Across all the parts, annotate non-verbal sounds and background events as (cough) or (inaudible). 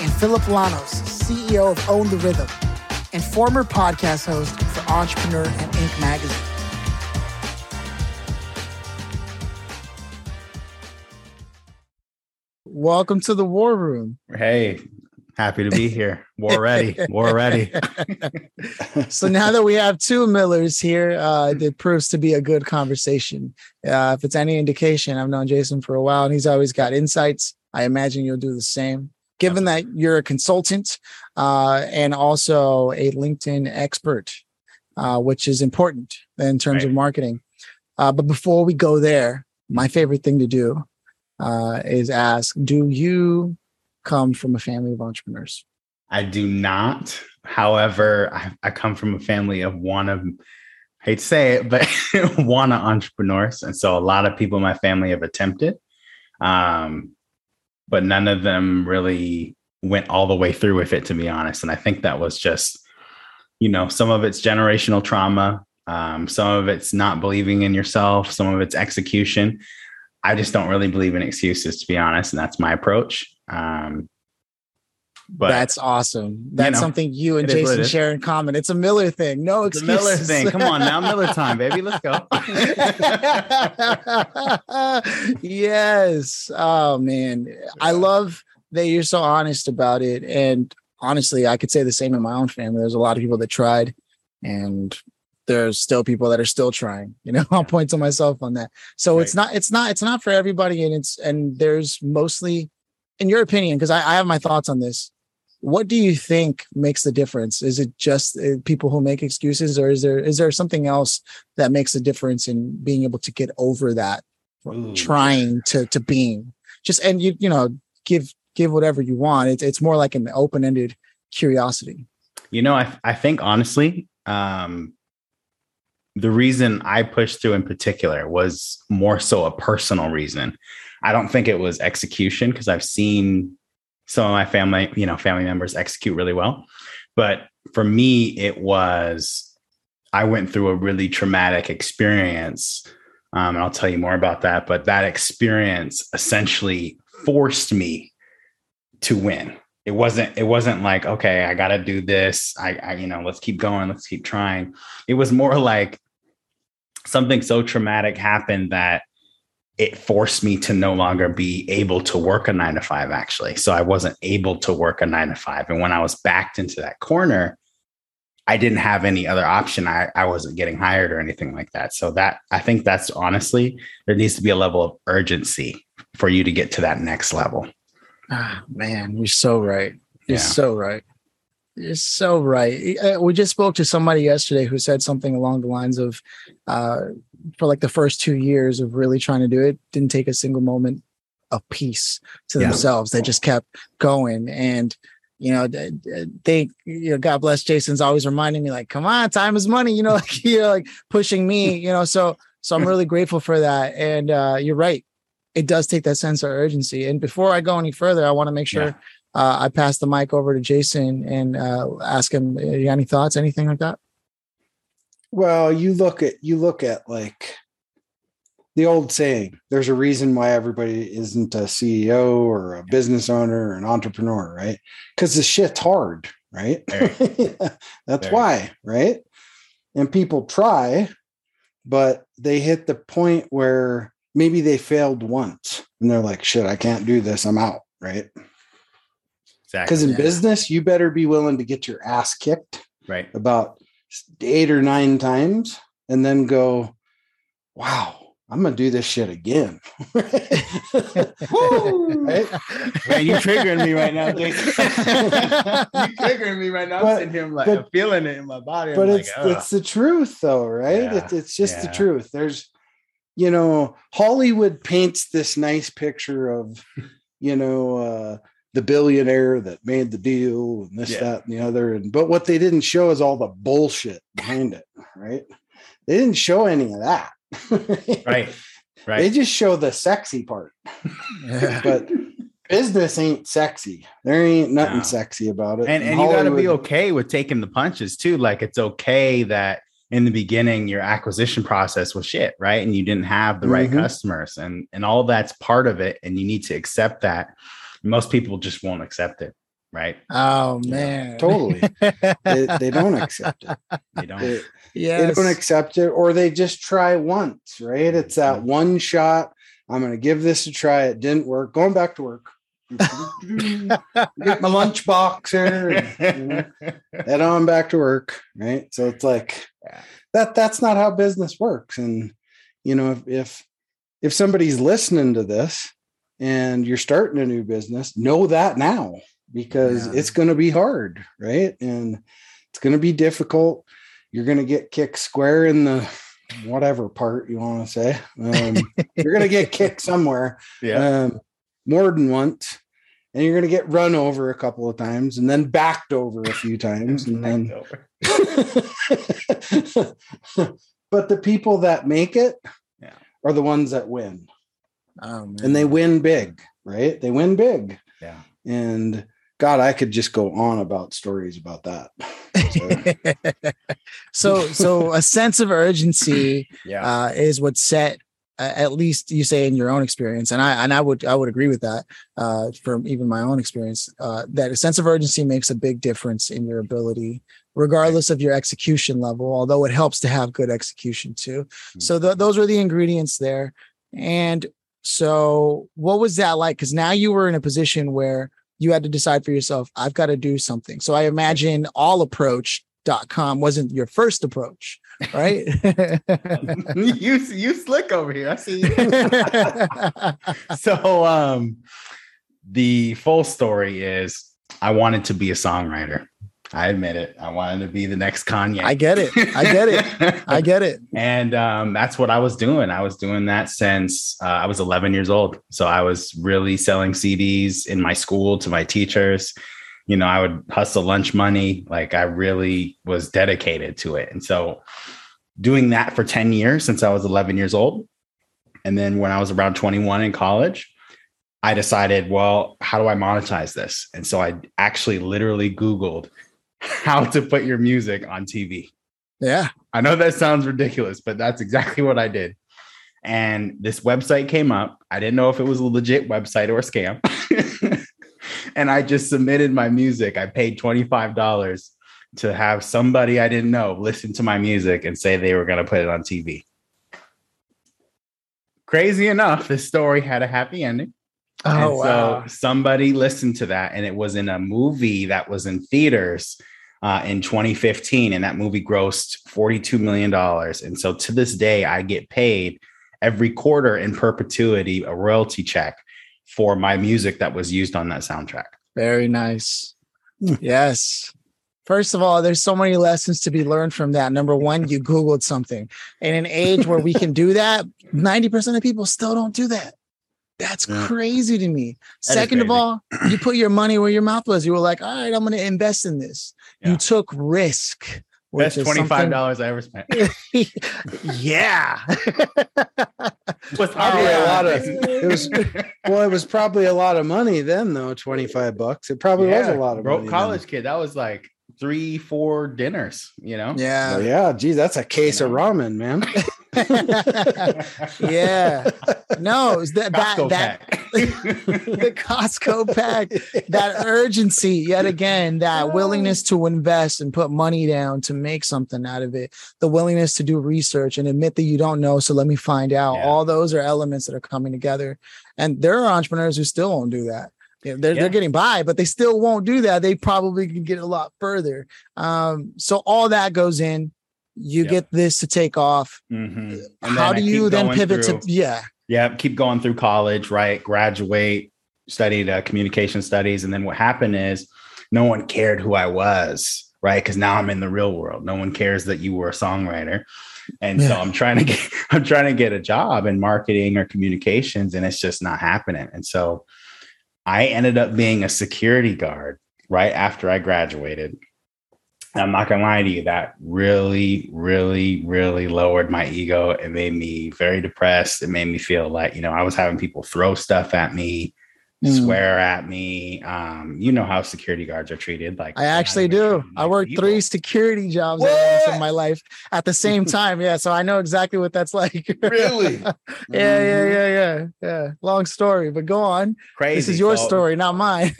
and Phillip Lanos, CEO of Own the Rhythm, and former podcast host for Entrepreneur and Inc. magazine. Welcome to the War Room. Hey, happy to be here. War ready. War ready. (laughs) so now that we have two Millers here, uh, it proves to be a good conversation. Uh, if it's any indication, I've known Jason for a while and he's always got insights. I imagine you'll do the same. Given that you're a consultant uh, and also a LinkedIn expert, uh, which is important in terms right. of marketing. Uh, but before we go there, my favorite thing to do uh, is ask Do you come from a family of entrepreneurs? I do not. However, I, I come from a family of one of, I hate to say it, but (laughs) one of entrepreneurs. And so a lot of people in my family have attempted. Um, but none of them really went all the way through with it, to be honest. And I think that was just, you know, some of it's generational trauma, um, some of it's not believing in yourself, some of it's execution. I just don't really believe in excuses, to be honest, and that's my approach. Um, but that's awesome. That's you know, something you and Jason share in common. It's a Miller thing. No it's excuses. Miller thing. Come on now, Miller time, baby. Let's go. (laughs) yes. Oh man, I love that you're so honest about it. And honestly, I could say the same in my own family. There's a lot of people that tried, and there's still people that are still trying. You know, (laughs) I'll point to myself on that. So right. it's not. It's not. It's not for everybody, and it's and there's mostly, in your opinion, because I, I have my thoughts on this what do you think makes the difference? Is it just uh, people who make excuses or is there is there something else that makes a difference in being able to get over that Ooh. trying to to being? Just and you you know give give whatever you want. It's it's more like an open-ended curiosity. You know i i think honestly um the reason i pushed through in particular was more so a personal reason. I don't think it was execution because i've seen some of my family, you know, family members execute really well. But for me, it was I went through a really traumatic experience. Um, and I'll tell you more about that. But that experience essentially forced me to win. It wasn't, it wasn't like, okay, I gotta do this. I, I, you know, let's keep going, let's keep trying. It was more like something so traumatic happened that it forced me to no longer be able to work a nine to five, actually. So I wasn't able to work a nine to five. And when I was backed into that corner, I didn't have any other option. I, I wasn't getting hired or anything like that. So that I think that's honestly, there needs to be a level of urgency for you to get to that next level. Ah, man, you're so right. You're yeah. so right. You're so right. Uh, we just spoke to somebody yesterday who said something along the lines of, uh, for like the first two years of really trying to do it, didn't take a single moment of peace to yeah. themselves. They just kept going. And, you know, they, you know, God bless Jason's always reminding me, like, come on, time is money, you know, (laughs) like, you know, like pushing me, (laughs) you know, so, so I'm really grateful for that. And uh, you're right. It does take that sense of urgency. And before I go any further, I want to make sure yeah. uh, I pass the mic over to Jason and uh, ask him, you got any thoughts, anything like that? Well, you look at you look at like the old saying, there's a reason why everybody isn't a CEO or a business owner or an entrepreneur, right? Because the shit's hard, right? (laughs) That's why, right? And people try, but they hit the point where maybe they failed once and they're like, shit, I can't do this. I'm out, right? Exactly. Because in yeah. business, you better be willing to get your ass kicked. Right. About eight or nine times and then go, wow, I'm gonna do this shit again. (laughs) Woo! right? Man, you triggering me right now, Jason. you triggering me right now. But, I'm sitting here, I'm like, but, I'm feeling it in my body. But I'm it's like, it's the truth, though, right? Yeah, it's it's just yeah. the truth. There's, you know, Hollywood paints this nice picture of, you know, uh, the billionaire that made the deal and this, Yeah. that, and the other. And but what they didn't show is all the bullshit behind it, right? They didn't show any of that. (laughs) Right. Right. They just show the sexy part. (laughs) But business ain't sexy. There ain't nothing No. sexy about it. and and you got to be okay with taking the punches too. Like it's okay that in the beginning your acquisition process was shit, right? And you didn't have the right Mhm. customers, and and all that's part of it, and you need to accept that. Most people just won't accept it, right? oh man. Totally. they, they (laughs) don't accept it. They don't. They, yes. they don't accept it, or they just try once, right? It's that one shot. I'm going to give this a try. It didn't work. Going back to work. (laughs) Get my lunch box here. and, you know, head on back to work. Right. So it's like that. That's not how business works. And you know, if if if somebody's listening to this and you're starting a new business, know that now because Yeah. it's going to be hard, right? And it's going to be difficult. You're going to get kicked square in the whatever part you want to say. Um, (laughs) you're going to get kicked somewhere yeah. um, more than once, and you're going to get run over a couple of times, and then backed over a few times, and then. (laughs) but the people that make it Yeah. are the ones that win, Oh, and they win big, right? They win big, yeah. and God, I could just go on about stories about that. so (laughs) so a sense of urgency Yeah. uh, is what set uh, at least you say in your own experience and i and i would i would agree with that uh, from even my own experience uh, that a sense of urgency makes a big difference in your ability regardless of your execution level although it helps to have good execution too so th- those were the ingredients there and so what was that like because now you were in a position where you had to decide for yourself i've got to do something so i imagine allapproach.com wasn't your first approach right (laughs) you you slick over here. I see. You. (laughs) so um the full story is I wanted to be a songwriter. I admit it. I wanted to be the next Kanye. I get it. I get it. (laughs) I get it. and um, that's what I was doing. I was doing that since uh, I was 11 years old. So I was really selling CDs in my school to my teachers. You know, I would hustle lunch money. Like I really was dedicated to it. And so doing that for 10 years since I was 11 years old. And then when I was around 21 in college, I decided, well, how do I monetize this? And so I actually literally Googled how to put your music on TV. Yeah. I know that sounds ridiculous, but that's exactly what I did. And this website came up. I didn't know if it was a legit website or a scam. (laughs) and I just submitted my music. I paid $25 to have somebody I didn't know listen to my music and say they were going to put it on TV. Crazy enough, this story had a happy ending. Oh and wow. so somebody listened to that, and it was in a movie that was in theaters uh, in 2015, and that movie grossed 42 million dollars. And so to this day, I get paid every quarter in perpetuity a royalty check for my music that was used on that soundtrack. Very nice. Hmm. Yes. First of all, there's so many lessons to be learned from that. Number one, you Googled something. In an age where we can do that, 90% of people still don't do that. That's Yeah. crazy to me. That is Second of all, you put your money where your mouth was. You were like, all right, I'm going to invest in this. Yeah. You took risk. which Best is twenty five something- (laughs) dollars I ever spent. yeah. (laughs) was Probably a lot of- it was- Well, it was probably a lot of money then, though. Twenty-five bucks. It probably was a lot of broke money college kid. That was like three, four dinners. You know. Yeah. Well, yeah, Geez, that's a case of know. ramen, man. (laughs) (laughs) yeah. No, it's that that, Costco that pack. (laughs) the Costco pack, that urgency, yet again, that willingness to invest and put money down to make something out of it, the willingness to do research and admit that you don't know. So let me find out. Yeah. All those are elements that are coming together. And there are entrepreneurs who still won't do that. Yeah, They're, Yeah. they're getting by, but they still won't do that. They probably can get a lot further. Um, so all that goes in. You Yeah. get this to take off. Mhm. And How do you then pivot through- to yeah? Yeah, keep going through college, right? Graduate, studied uh, communication studies. And then what happened is no one cared who I was, right? Because now I'm in the real world. No one cares that you were a songwriter. And so I'm trying to get (laughs) I'm trying to get a job in marketing or communications, and it's just not happening. And so I ended up being a security guard right after I graduated. I'm not gonna lie to you, that really, really, really lowered my ego. It made me very depressed. It made me feel like, you know, I was having people throw stuff at me, mm. swear at me. Um, you know how security guards are treated. Like I actually do. I worked people. three security jobs in my life at the same (laughs) time. Yeah. So I know exactly what that's (laughs) like. Really? (laughs) yeah, mm-hmm. yeah, yeah, yeah. Yeah. Long story, but go on. Crazy. This is your so, story, not mine.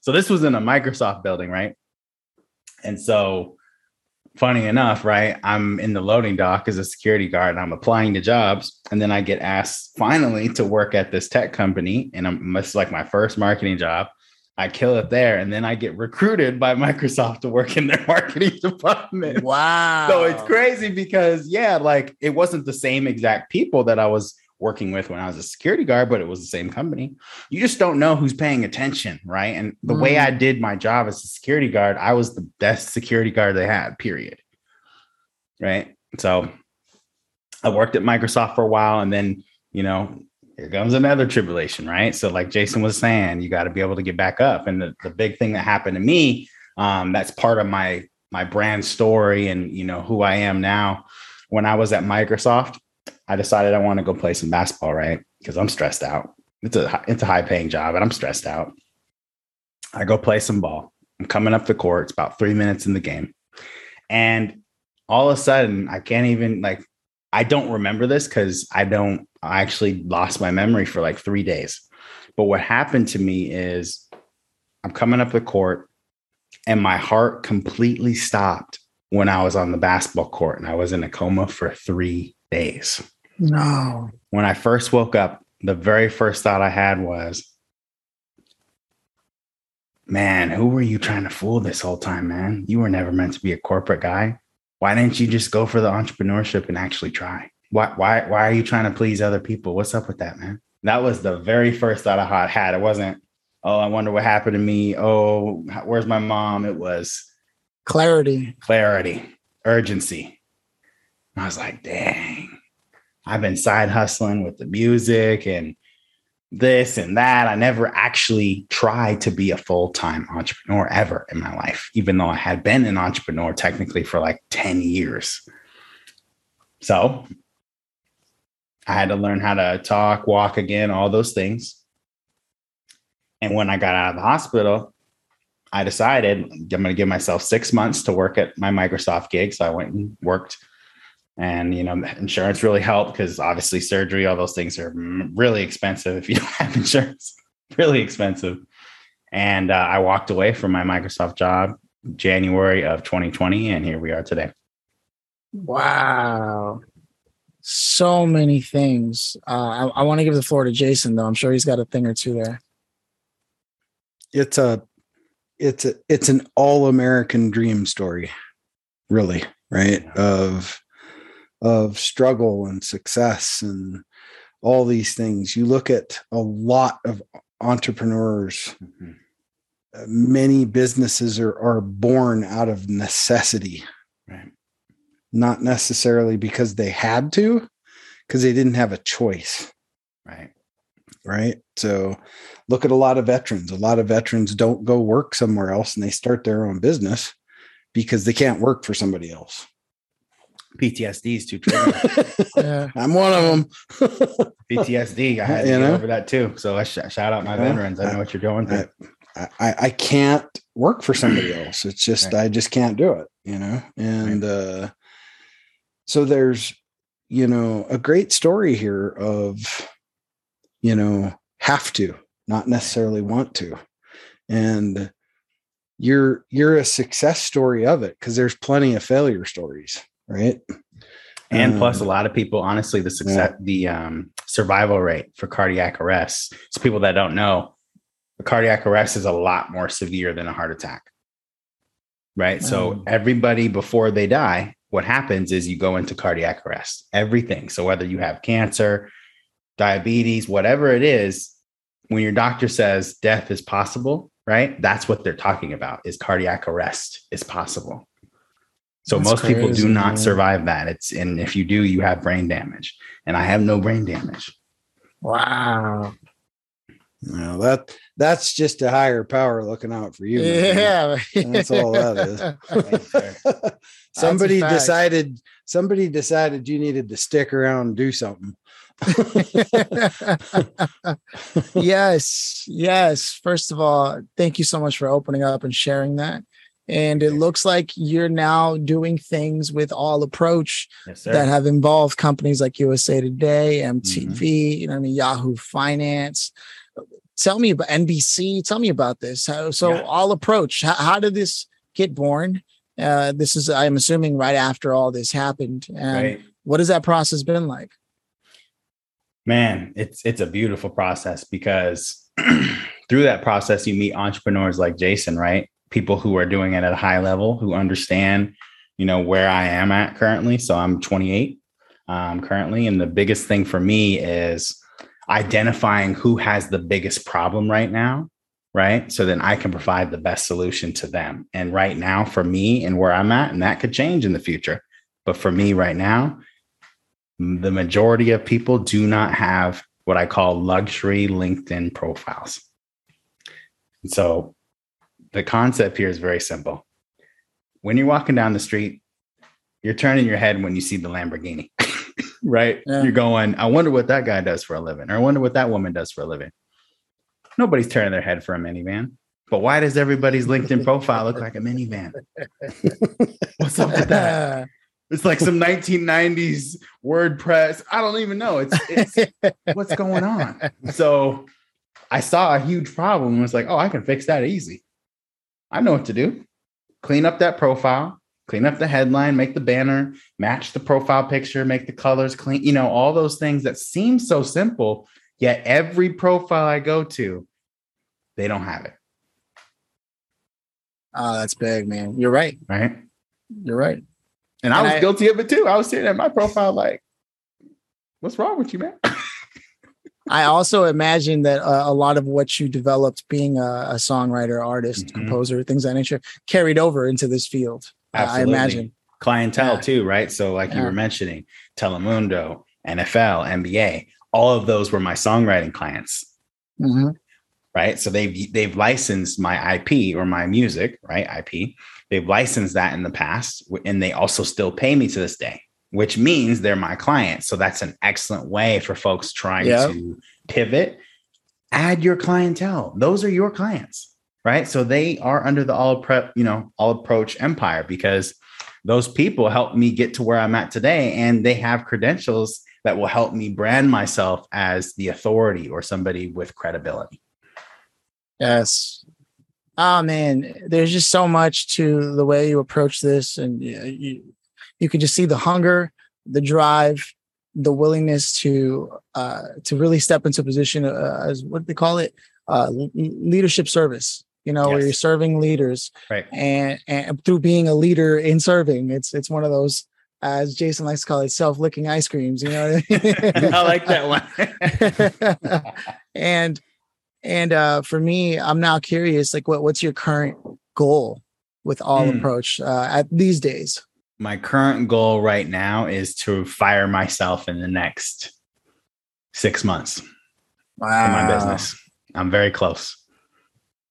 so this was in a Microsoft building, right? And so, funny enough, right, I'm in the loading dock as a security guard and I'm applying to jobs. And then I get asked finally to work at this tech company. And I'm, it's like my first marketing job. I kill it there. And then I get recruited by (laughs) Microsoft to work in their (laughs) marketing department. Wow. So it's crazy because, yeah, like it wasn't the same exact people that I was working with when I was a security guard, but it was the same company. You just don't know who's paying attention, right? And the mm. way I did my job as a security guard, I was the best security guard they had, period. Right. So I worked at Microsoft for a while and then, you know, here comes another tribulation, right? So, like Jason was saying, you got to be able to get back up. And the, the big thing that happened to me, um, that's part of my my brand story and you know who I am now. When I was at Microsoft, I decided I want to go play some basketball, right? Because I'm stressed out. It's a it's a high paying job, and I'm stressed out. I go play some ball. I'm coming up the court. It's about three minutes in the game, and all of a sudden, I can't even like. I don't remember this because I don't. I actually lost my memory for like three days. But what happened to me is, I'm coming up the court, and my heart completely stopped when I was on the basketball court, and I was in a coma for three days. No. When I first woke up, the very first thought I had was, man, who were you trying to fool this whole time, man? You were never meant to be a corporate guy. Why didn't you just go for the entrepreneurship and actually try? Why, why, why are you trying to please other people? What's up with that, man? That was the very first thought I had. It wasn't, oh, I wonder what happened to me. Oh, where's my mom? It was clarity, clarity, urgency. I was like, dang, I've been side hustling with the music and this and that. I never actually tried to be a full time entrepreneur ever in my life, even though I had been an entrepreneur technically for like 10 years. So I had to learn how to talk, walk again, all those things. And when I got out of the hospital, I decided I'm going to give myself six months to work at my Microsoft gig. So I went and worked and you know insurance really helped because obviously surgery all those things are really expensive if you (laughs) don't have insurance. Really expensive. And uh, i walked away from my microsoft job january of 2020 and here we are today. Wow. So many things. Uh, i, I want to give the floor to jason though. I'm sure he's got a thing or two there. It's a it's a it's an all-american dream story really right? Yeah. of of struggle and success and all these things. You look at a lot of entrepreneurs, mm-hmm. Uh, many businesses are, are born out of necessity, right? Not necessarily because they had to, because they didn't have a choice. Right. Right. So look at a lot of veterans. A lot of veterans don't go work somewhere else and they start their own business because they can't work for somebody else. PTSD is too triggering. (laughs) yeah, I'm one of them. (laughs) PTSD. I had to you get know? over that too. So I sh- shout out my veterans. I know what you're going through. I, I, I can't work for somebody else. It's just right. I just can't do it. You know, and right. uh, so there's you know a great story here of you know have to not necessarily want to and you're you're a success story of it because there's plenty of failure stories right? And um, plus, a lot of people, honestly, the success, yeah. the um, survival rate for cardiac arrest. So, people that don't know, a cardiac arrest is a lot more severe than a heart attack, right? Um, so, everybody before they die, what happens is you go into cardiac arrest. Everything. So, whether you have cancer, diabetes, whatever it is, when your doctor says death is possible, right? That's what they're talking about is cardiac arrest is possible. So That's most crazy, people do not man. survive that. It's and if you do, you have brain damage. And I have no brain damage. Wow. No, that that's just a higher power looking out for you. Yeah, that's all that is. (laughs) (laughs) somebody decided somebody decided you needed to stick around and do something. (laughs) yes, yes. First of all, thank you so much for opening up and sharing that. And it looks like you're now doing things with All Approach yes, that have involved companies like USA Today, MTV, mm-hmm. you know, I mean, Yahoo Finance. Tell me about NBC. Tell me about this. So, so yeah. All Approach. How, how, did this get born? Uh, this is, I'm assuming, right after all this happened. And right. what has that process been like? Man, it's it's a beautiful process because (clears throat) through that process you meet entrepreneurs like Jason, right? People who are doing it at a high level who understand you know where i am at currently. So i'm 28 um, currently and the biggest thing for me is identifying who has the biggest problem right now right? So then i can provide the best solution to them. And right now for me and where i'm at and that could change in the future but for me right now the majority of people do not have what i call luxury linkedin profiles. And so the concept here is very simple. When you're walking down the street, you're turning your head when you see the Lamborghini, (laughs) right? Yeah. You're going, I wonder what that guy does for a living, or I wonder what that woman does for a living. Nobody's turning their head for a minivan. But why does everybody's LinkedIn profile look like a minivan? (laughs) What's up with that? It's like some 1990s WordPress. I don't even know. It's, it's what's going on. So I saw a huge problem and was like, oh, I can fix that easy. I know what to do. Clean up that profile, clean up the headline, make the banner, match the profile picture, make the colors clean, you know, all those things that seem so simple, yet every profile I go to, they don't have it. Oh, that's big, man. You're right. Right. You're right. And, and I was I, guilty of it too. I was sitting at my profile like, what's wrong with you, man? (laughs) I also imagine that uh, a lot of what you developed being a, a songwriter, artist, mm-hmm. composer, things of that nature carried over into this field. Absolutely. I imagine. Clientele yeah. too, right? So, like yeah. you were mentioning, Telemundo, NFL, NBA, all of those were my songwriting clients. Mm-hmm. Right. So they've they've licensed my IP or my music, right? IP. They've licensed that in the past, and they also still pay me to this day which means they're my clients. So that's an excellent way for folks trying to pivot. Add your clientele. Those are your clients, right? So they are under the all prep, you know, all approach empire because those people help me get to where I'm at today and they have credentials that will help me brand myself as the authority or somebody with credibility. Yes. Oh man, there's just so much to the way you approach this and you, you could just see the hunger, the drive, the willingness to uh, to really step into a position uh, as what they call it, uh, leadership service. You know, yes. where you're serving leaders, right? And and through being a leader in serving, it's it's one of those as Jason likes to call it, self-licking ice creams. You know, I, mean? (laughs) I like that one. (laughs) and and uh, for me, I'm now curious, like, what what's your current goal with all mm. approach uh, at these days? My current goal right now is to fire myself in the next six months wow. in my business. I'm very close.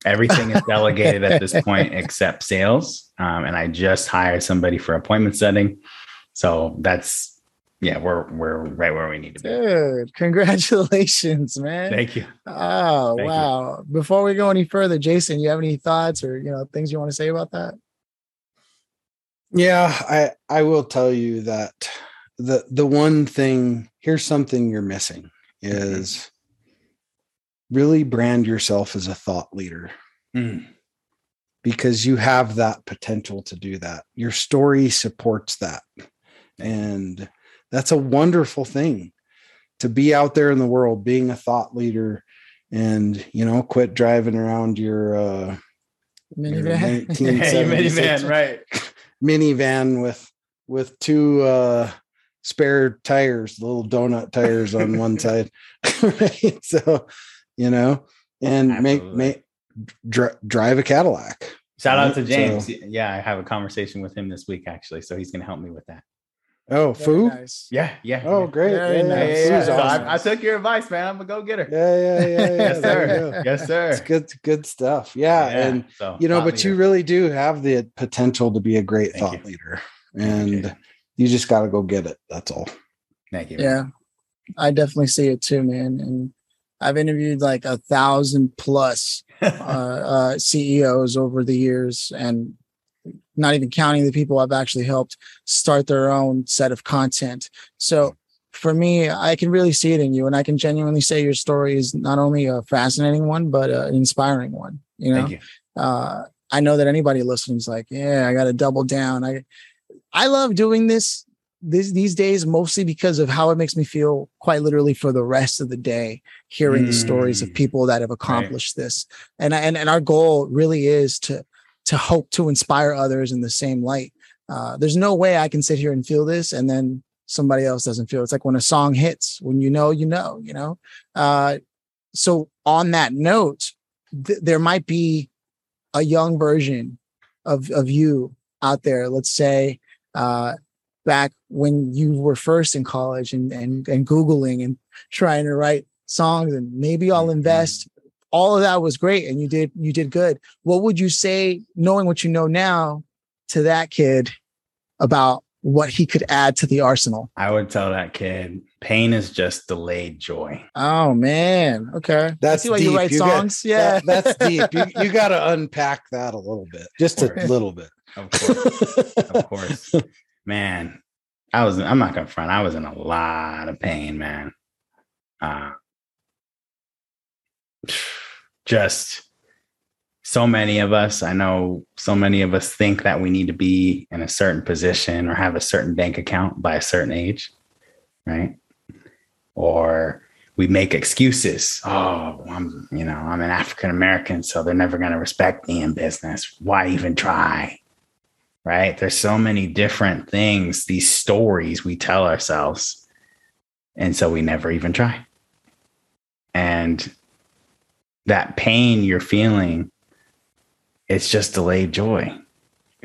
Everything is (laughs) delegated at this point except sales. Um, and I just hired somebody for appointment setting. So that's yeah, we're we're right where we need to be. Good. Congratulations, (laughs) man. Thank you. Oh Thank wow. You. Before we go any further, Jason, you have any thoughts or you know things you want to say about that? Yeah, I I will tell you that the the one thing here's something you're missing mm-hmm. is really brand yourself as a thought leader. Mm. Because you have that potential to do that. Your story supports that. And that's a wonderful thing to be out there in the world being a thought leader and you know quit driving around your uh minivan, your (laughs) minivan right minivan with with two uh spare tires, little donut tires on one (laughs) side. right? So, you know, and Absolutely. make make drive a Cadillac. Shout out to James. So, yeah, I have a conversation with him this week actually, so he's going to help me with that. Oh, Very Foo? nice. Yeah, yeah. Oh, great. Very Yeah, nice. yeah, Yeah, yeah. yeah, So awesome. I, I took your advice, man. I'm gonna go get her. Yeah, yeah, yeah, yeah. (laughs) yes, sir. Yes, sir. It's good, good stuff. Yeah, and so, you know, thought but you really do have the potential to be a great Thank thought you. leader, Thank you. and you just got to go get it. That's all. thank you. Yeah, I definitely see it too, man. And I've interviewed like a thousand plus (laughs) uh, uh, CEOs over the years, and not even counting the people I've actually helped start their own set of content. So for me, I can really see it in you, and I can genuinely say your story is not only a fascinating one, but uh, an inspiring one. You know, you. uh, I know that anybody listening is like, yeah, I got to double down. I, I love doing this, this these days mostly because of how it makes me feel. Quite literally for the rest of the day, hearing the stories of Mm. people that have accomplished this, and and and our goal really is to to hope to inspire others in the same light. Uh, there's no way I can sit here and feel this and then somebody else doesn't feel. It's like when a song hits, when you know, you know, you know. Uh, so on that note, th- there might be a young version of of you out there. Let's say uh, back when you were first in college and and and googling and trying to write songs, and maybe I'll Mhm. invest. All of that was great, and you did you did good. What would you say, knowing what you know now, to that kid about what he could add to the arsenal? I would tell that kid, pain is just delayed joy. Oh man, okay. I That's see why you write You got- songs. yeah, That- that's deep. You, you (laughs) got to unpack that a little bit, just a little bit. Of course. of course. (laughs) Man, I was I'm not gonna front. I was in a lot of pain, man. Uh just so many of us, I know so many of us think that we need to be in a certain position or have a certain bank account by a certain age, right? Or we make excuses. Oh, I'm, you know, I'm an African American, so they're never going to respect me in business. Why even try? Right? There's so many different things, these stories we tell ourselves. And so we never even try. And that pain you're feeling, it's just delayed joy.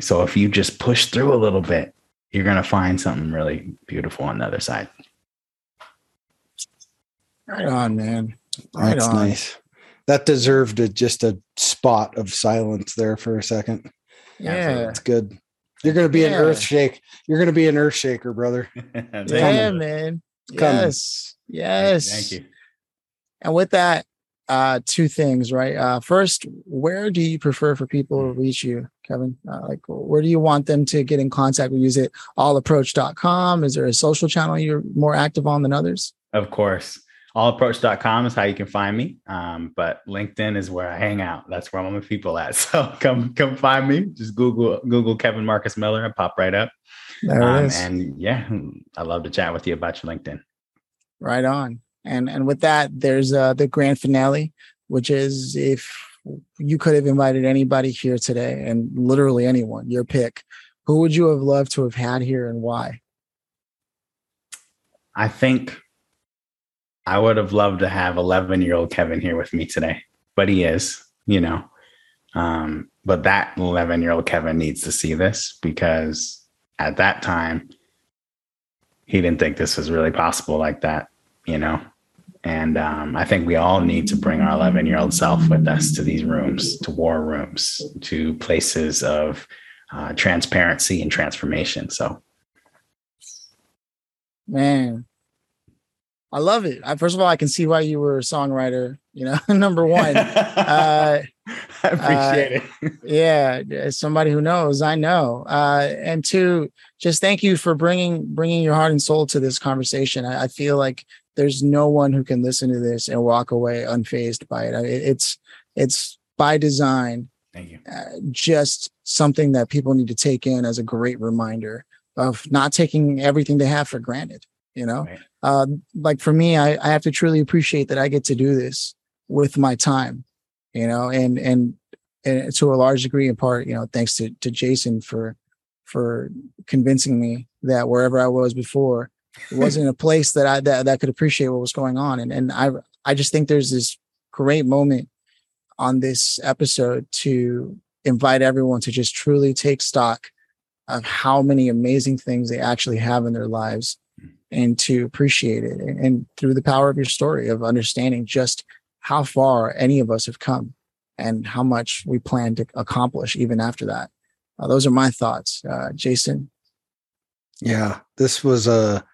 So if you just push through a little bit, you're going to find something really beautiful on the other side. right on, man. Right That's on. nice. That deserved a, just a spot of silence there for a second. Yeah, That's good. You're going to be an Yeah. earth shake. You're going to be an earth shaker, brother. (laughs) Yeah, man. coming. Yes, yes. Thank you. And with that, uh, two things, right? Uh, first, where do you prefer for people to reach you, Kevin? Uh, like, where do you want them to get in contact with you? Is it allapproach.com? Is there a social channel you're more active on than others? Of course. Allapproach.com is how you can find me. Um, but LinkedIn is where I hang out. That's where I'm with people at. (laughs) So come come find me. Just Google Google Kevin Marcus Miller and pop right up. There Um, it is. and yeah, I love to chat with you about your LinkedIn. Right on. And and with that, there's uh, the grand finale, which is if you could have invited anybody here today, and literally anyone, your pick, who would you have loved to have had here and why? I think I would have loved to have 11 year old Kevin here with me today, but he is, you know. Um, but that 11 year old Kevin needs to see this because at that time, he didn't think this was really possible like that, you know. And um, I think we all need to bring our 11 year old self with us to these rooms, to war rooms, to places of uh, transparency and transformation. So, Man, I love it. I, first of all, I can see why you were a songwriter. You know, (laughs) number one. (laughs) Uh, I appreciate it. (laughs) yeah, as somebody who knows, I know. Uh, and two, just thank you for bringing bringing your heart and soul to this conversation. I, I feel like there's no one who can listen to this and walk away unfazed by it. It it's it's by design Thank you. uh, just something that people need to take in as a great reminder of not taking everything they have for granted. You know, Right. uh, like for me, I, I have to truly appreciate that I get to do this with my time. You know, and and and to a large degree, in part, you know, thanks to to Jason for for convincing me that wherever I was before, it wasn't a place that I that, that could appreciate what was going on. And and I I just think there's this great moment on this episode to invite everyone to just truly take stock of how many amazing things they actually have in their lives and to appreciate it. And, and through the power of your story of understanding just how far any of us have come and how much we plan to accomplish even after that. Uh, those are my thoughts. Uh, Jason? Yeah, this was a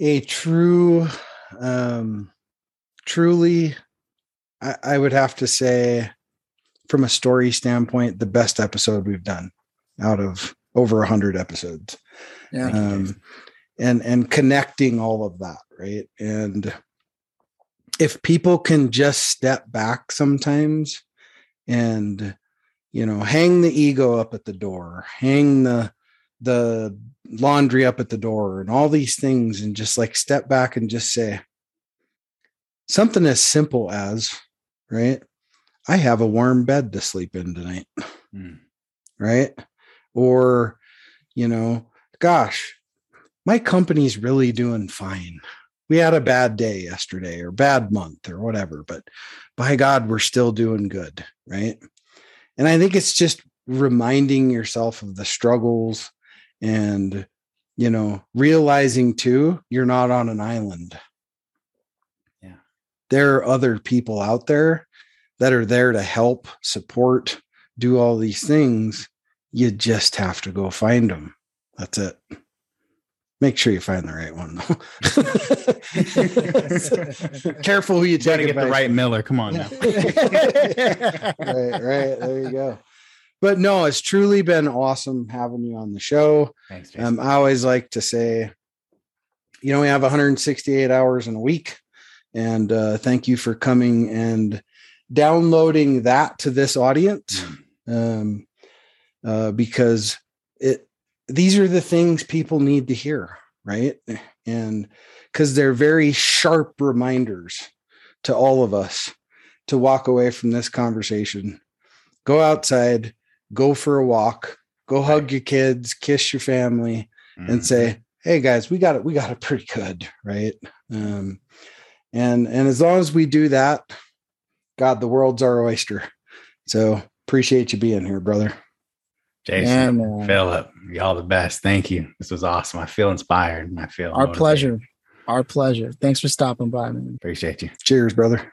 a true, um, truly, I, I would have to say, from a story standpoint, the best episode we've done out of over a hundred episodes. Yeah. Um, and and connecting all of that, right? And if people can just step back sometimes and you know hang the ego up at the door hang the the laundry up at the door and all these things and just like step back and just say something as simple as right i have a warm bed to sleep in tonight mm. right? Or you know gosh my company's really doing fine. We had a bad day yesterday or bad month or whatever but by god we're still doing good right? And i think it's just reminding yourself of the struggles and you know realizing too you're not on an island. Yeah. There are other people out there that are there to help support do all these things. You just have to go find them. That's it. Make sure you find the right one though. (laughs) careful who you try to get the right miller. Come on now. (laughs) Right right. There you go but no, it's truly been awesome having you on the show. Thanks. Um, I always like to say, you know, we have 168 hours in a week, and uh, thank you for coming and downloading that to this audience, mm. um, uh, because it these are the things people need to hear, right? And because they're very sharp reminders to all of us to walk away from this conversation, go outside go for a walk, go hug your kids, kiss your family, mm-hmm. and say, "Hey guys, we got it. We got it pretty good, right?" Um, and and as long as we do that, God, the world's our oyster. So appreciate you being here, brother. Jason, yeah, Phillip, y'all the best. Thank you. This was awesome. I feel inspired. I feel our motivated. pleasure. Our pleasure. Thanks for stopping by, man. Appreciate you. Cheers, brother.